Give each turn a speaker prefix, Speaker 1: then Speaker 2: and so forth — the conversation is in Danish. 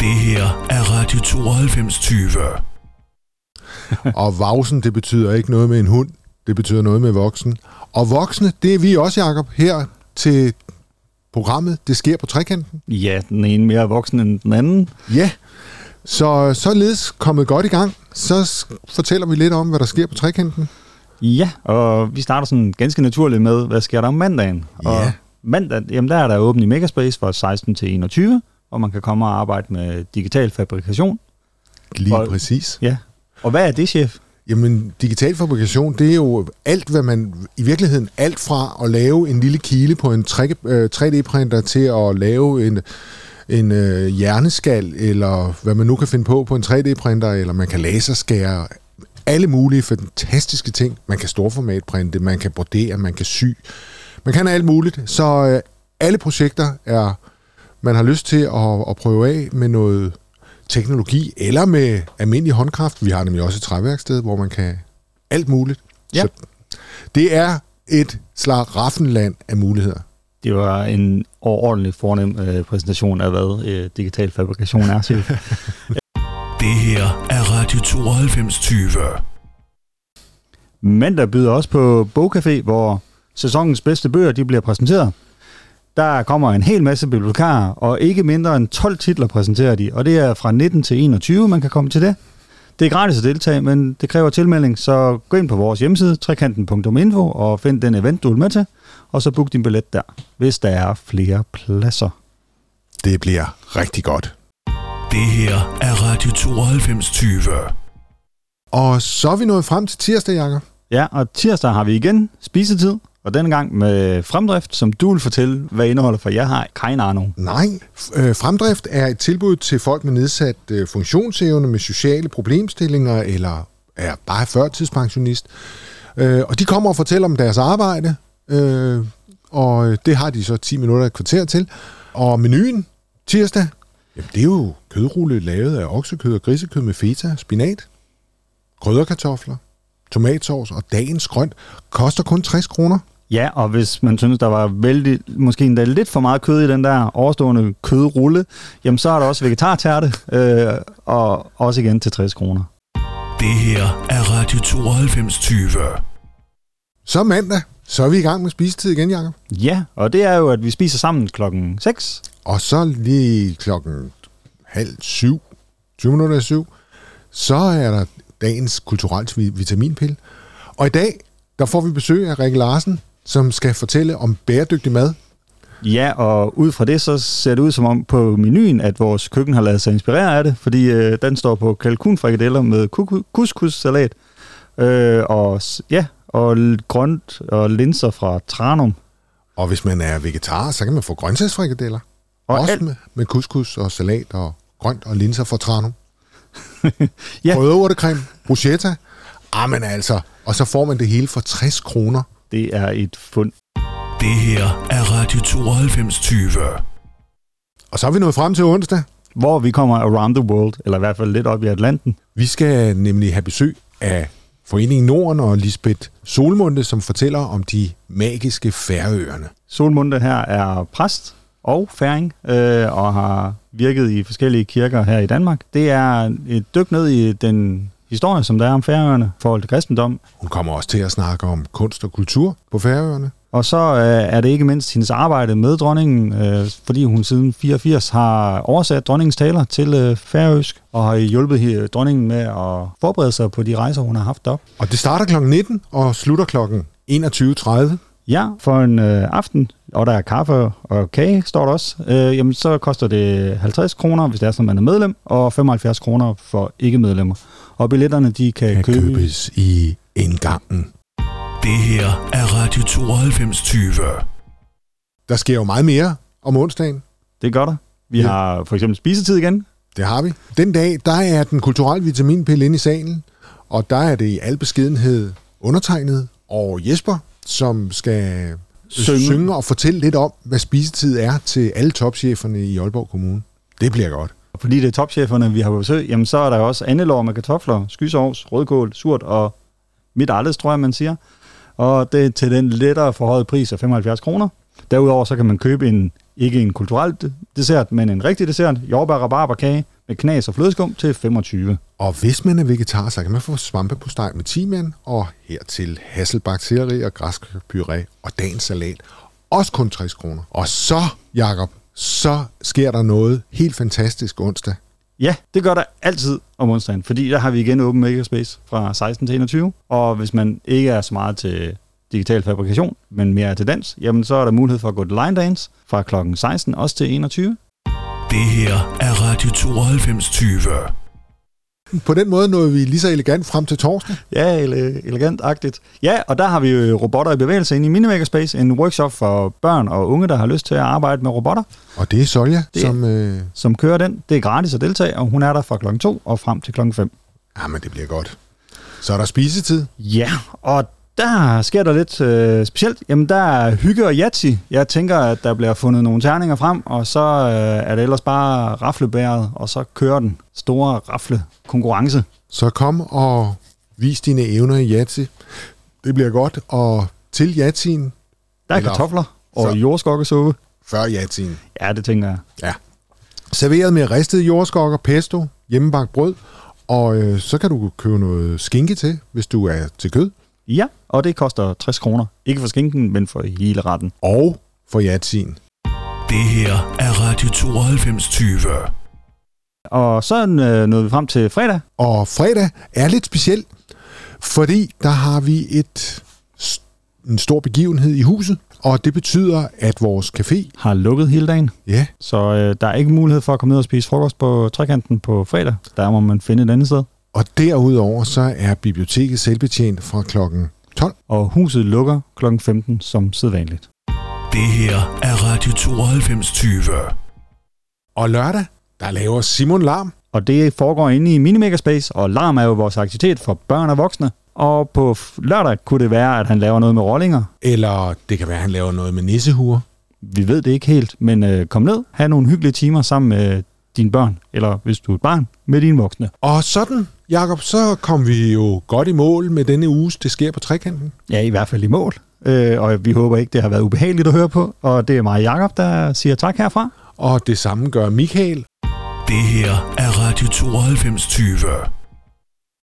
Speaker 1: Det her er Radio 9220.
Speaker 2: Og vausen, det betyder ikke noget med en hund. Det betyder noget med voksen. Og voksne, det er vi også, Jacob, her til programmet. Det sker på trekanten.
Speaker 3: Ja, den ene mere voksen end den anden.
Speaker 2: Ja, så således kommet godt i gang. Så fortæller vi lidt om, hvad der sker på trekanten.
Speaker 3: Ja, og vi starter sådan ganske naturligt med, hvad sker der om mandagen? Og
Speaker 2: Ja.
Speaker 3: mandag, jamen der er der åbent i Megaspace fra 16 til 21, hvor man kan komme og arbejde med digital fabrikation.
Speaker 2: Lige
Speaker 3: Og-
Speaker 2: præcis.
Speaker 3: Ja. Og hvad er det, chef?
Speaker 2: Jamen, digital fabrikation, det er jo alt, hvad man... I virkeligheden alt fra at lave en lille kile på en 3, øh, 3D-printer til at lave en, en øh, hjerneskal, eller hvad man nu kan finde på på en 3D-printer, eller man kan laserskære alle mulige fantastiske ting. Man kan storformatprinte, man kan brodere, man kan sy. Man kan alt muligt. Så øh, alle projekter er, man har lyst til at, at prøve af med noget teknologi, eller med almindelig håndkraft. Vi har nemlig også et træværksted, hvor man kan alt muligt.
Speaker 3: Ja.
Speaker 2: Så det er et slag raffenland af muligheder.
Speaker 3: Det var en overordentlig fornem øh, præsentation af, hvad øh, digital fabrikation er, chef.
Speaker 1: Det her er Radio 9220.
Speaker 3: Mandag byder også på Bogcafé, hvor sæsonens bedste bøger de bliver præsenteret. Der kommer en hel masse bibliotekarer, og ikke mindre end 12 titler præsenterer de, og det er fra 19 til 21, man kan komme til det. Det er gratis at deltage, men det kræver tilmelding, så gå ind på vores hjemmeside, trekanten.info, og find den event, du vil med til, og så book din billet der, hvis der er flere pladser.
Speaker 2: Det bliver rigtig godt.
Speaker 1: Det her er Radio 9220.
Speaker 2: Og så er vi nået frem til tirsdag, Jacob.
Speaker 3: Ja, og tirsdag har vi igen spisetid, og denne gang med fremdrift, som du vil fortælle, hvad indeholder, for jeg har keine Ahnung.
Speaker 2: Nej, øh, Fremdrift er et tilbud til folk med nedsat øh, funktionsevne med sociale problemstillinger, eller er bare førtidspensionist. Øh, og de kommer og fortæller om deres arbejde, øh, og det har de så 10 minutter et kvarter til. Og menuen tirsdag, jamen det er jo kødrulle lavet af oksekød og grisekød med feta, spinat, krydderkartofler, tomatsovs og dagens grønt. Koster kun 60 kroner.
Speaker 3: Ja, og hvis man synes, der var vældig, måske endda lidt for meget kød i den der overstående kødrulle, jamen så er der også vegetartærte, øh, og også igen til 60 kroner.
Speaker 1: Det her er Radio 9220.
Speaker 2: Så mandag, så er vi i gang med spisetid igen, Jacob.
Speaker 3: Ja, og det er jo, at vi spiser sammen klokken 6.
Speaker 2: Og så lige klokken halv syv, 20 minutter syv, så er der dagens kulturelt vi- vitaminpille. Og i dag, der får vi besøg af Rikke Larsen, som skal fortælle om bæredygtig mad.
Speaker 3: Ja, og ud fra det, så ser det ud som om på menuen, at vores køkken har lavet sig inspirere af det, fordi øh, den står på kalkunfrikadeller med couscous-salat, øh, og, ja, og grønt og linser fra Tranum.
Speaker 2: Og hvis man er vegetar, så kan man få grøntsagsfrikadeller.
Speaker 3: Og
Speaker 2: Også
Speaker 3: alt-
Speaker 2: med, med couscous og salat og grønt og linser fra Tranum.
Speaker 3: Ja.
Speaker 2: Rødurtecreme, bruschetta. Ah, men altså. Og så får man det hele for 60 kroner.
Speaker 3: Det er et fund.
Speaker 1: Det her er Radio 9220.
Speaker 2: Og så er vi nået frem til onsdag.
Speaker 3: Hvor vi kommer around the world, eller i hvert fald lidt op i Atlanten.
Speaker 2: Vi skal nemlig have besøg af Foreningen Norden og Lisbeth Solmunde, som fortæller om de magiske færøerne.
Speaker 3: Solmunde her er præst og færing, øh, og har virket i forskellige kirker her i Danmark. Det er et dyk ned i den historie, som der er om færøerne forhold til kristendom.
Speaker 2: Hun kommer også til at snakke om kunst og kultur på færøerne.
Speaker 3: Og så øh, er det ikke mindst hendes arbejde med dronningen, øh, fordi hun siden 84 har oversat dronningens taler til øh, færøsk, og har hjulpet dronningen med at forberede sig på de rejser, hun har haft op.
Speaker 2: Og det starter kl. 19 og slutter kl. 21.30.
Speaker 3: Ja, for en øh, aften, og der er kaffe og kage, står der også, øh, jamen så koster det 50 kroner, hvis det er, som man er medlem, og 75 kroner for ikke-medlemmer. Og billetterne, de kan,
Speaker 2: Kan
Speaker 3: købe...
Speaker 2: købes i indgangen.
Speaker 1: Det her er Radio 9220.
Speaker 2: Der sker jo meget mere om onsdagen.
Speaker 3: Det gør der. Vi
Speaker 2: Ja.
Speaker 3: har for eksempel spisetid igen.
Speaker 2: Det har vi. Den dag, der er den kulturelle vitaminpille inde i salen, og der er det i al beskedenhed undertegnet og Jesper, som skal synge.
Speaker 3: Synge.
Speaker 2: synge og fortælle lidt om, hvad spisetid er til alle topcheferne i Aalborg Kommune. Det bliver godt.
Speaker 3: Fordi det er topcheferne, vi har på besøg, jamen så er der også andelår med kartofler, skysovs, rødkål, surt og mit alles, tror jeg, man siger. Og det er til den lettere forhøjet pris af 75 kroner. Derudover så kan man købe en ikke en kulturel dessert, men en rigtig dessert, jordbær rabarberkage med knas og flødeskum til 25.
Speaker 2: Og hvis man er vegetar, så kan man få svampe på steg med timian, og hertil hasselbakterier, og græsk puré og dagens salat. Også kun 60 kroner. Og så, Jakob, så sker der noget helt fantastisk onsdag.
Speaker 3: Ja, det gør der altid om onsdagen, fordi der har vi igen åben makerspace fra 16 til 21. Og hvis man ikke er så meget til digital fabrikation, men mere til dans, jamen så er der mulighed for at gå til line dance fra klokken 16 også til 21.
Speaker 1: Det her er Radio 9220.
Speaker 2: På den måde nåede vi lige så elegant frem til torsdag.
Speaker 3: Ja, ele- elegant-agtigt. Ja, og der har vi jo robotter i bevægelse inde i Minimakerspace, en workshop for børn og unge, der har lyst til at arbejde med robotter,
Speaker 2: Og det er Solja,
Speaker 3: Det-
Speaker 2: som... Øh,
Speaker 3: som kører den. Det er gratis at deltage, og hun er der fra klokken 2 og frem til klokken 5.
Speaker 2: jamen, det bliver godt. Så er der spisetid.
Speaker 3: Ja, og der sker der lidt øh, specielt. Jamen, der er hygge og yatzy. Jeg tænker, at der bliver fundet nogle terninger frem, og så øh, er det ellers bare raflebæret, og så kører den store rafle-konkurrence.
Speaker 2: Så kom og vis dine evner i Yatzy. Det bliver godt. Og til Yatzyen,
Speaker 3: Der er
Speaker 2: Eller-
Speaker 3: kartofler og jordskokkesuppe.
Speaker 2: før Yatzyen.
Speaker 3: Ja, det tænker jeg.
Speaker 2: Serveret med ristet jordskokker, pesto, hjemmebagt brød. Og øh, så kan du købe noget skinke til, hvis du er til kød.
Speaker 3: Ja, og det koster 60 kroner. Ikke for skinken, men for hele retten.
Speaker 2: Og for Yatzyen.
Speaker 1: Det her er Radio 9220.
Speaker 3: Og så øh, nåede vi frem til fredag.
Speaker 2: Og fredag er lidt speciel, fordi der har vi et, en stor begivenhed i huset. Og det betyder, at vores café,
Speaker 3: Har lukket hele dagen.
Speaker 2: ja,
Speaker 3: Så øh, der er ikke mulighed for at komme ned og spise frokost på trekanten på fredag. Der må man finde et andet sted.
Speaker 2: Og derudover så er biblioteket selvbetjent fra klokken 12.
Speaker 3: Og huset lukker kl. 15 som sædvanligt.
Speaker 1: Det her er Radio 9220.
Speaker 2: Og lørdag, der laver Simon Larm.
Speaker 3: Og det foregår inde i Minimakerspace, og larm er jo vores aktivitet for børn og voksne. Og på lørdag kunne det være, at han laver noget med rollinger.
Speaker 2: Eller det kan være, at han laver noget med nissehuer.
Speaker 3: Vi ved det ikke helt, men øh, kom ned, have nogle hyggelige timer sammen med dine børn, eller hvis du er et barn, med dine voksne.
Speaker 2: Og sådan, Jakob, så kom vi jo godt i mål med denne uges Det sker på trekanten.
Speaker 3: Ja, i hvert fald i mål. Øh, og vi håber ikke, det har været ubehageligt at høre på. Og det er mig, Jakob, der siger tak herfra.
Speaker 2: Og det samme gør Michael.
Speaker 1: Det her er Radio 9220.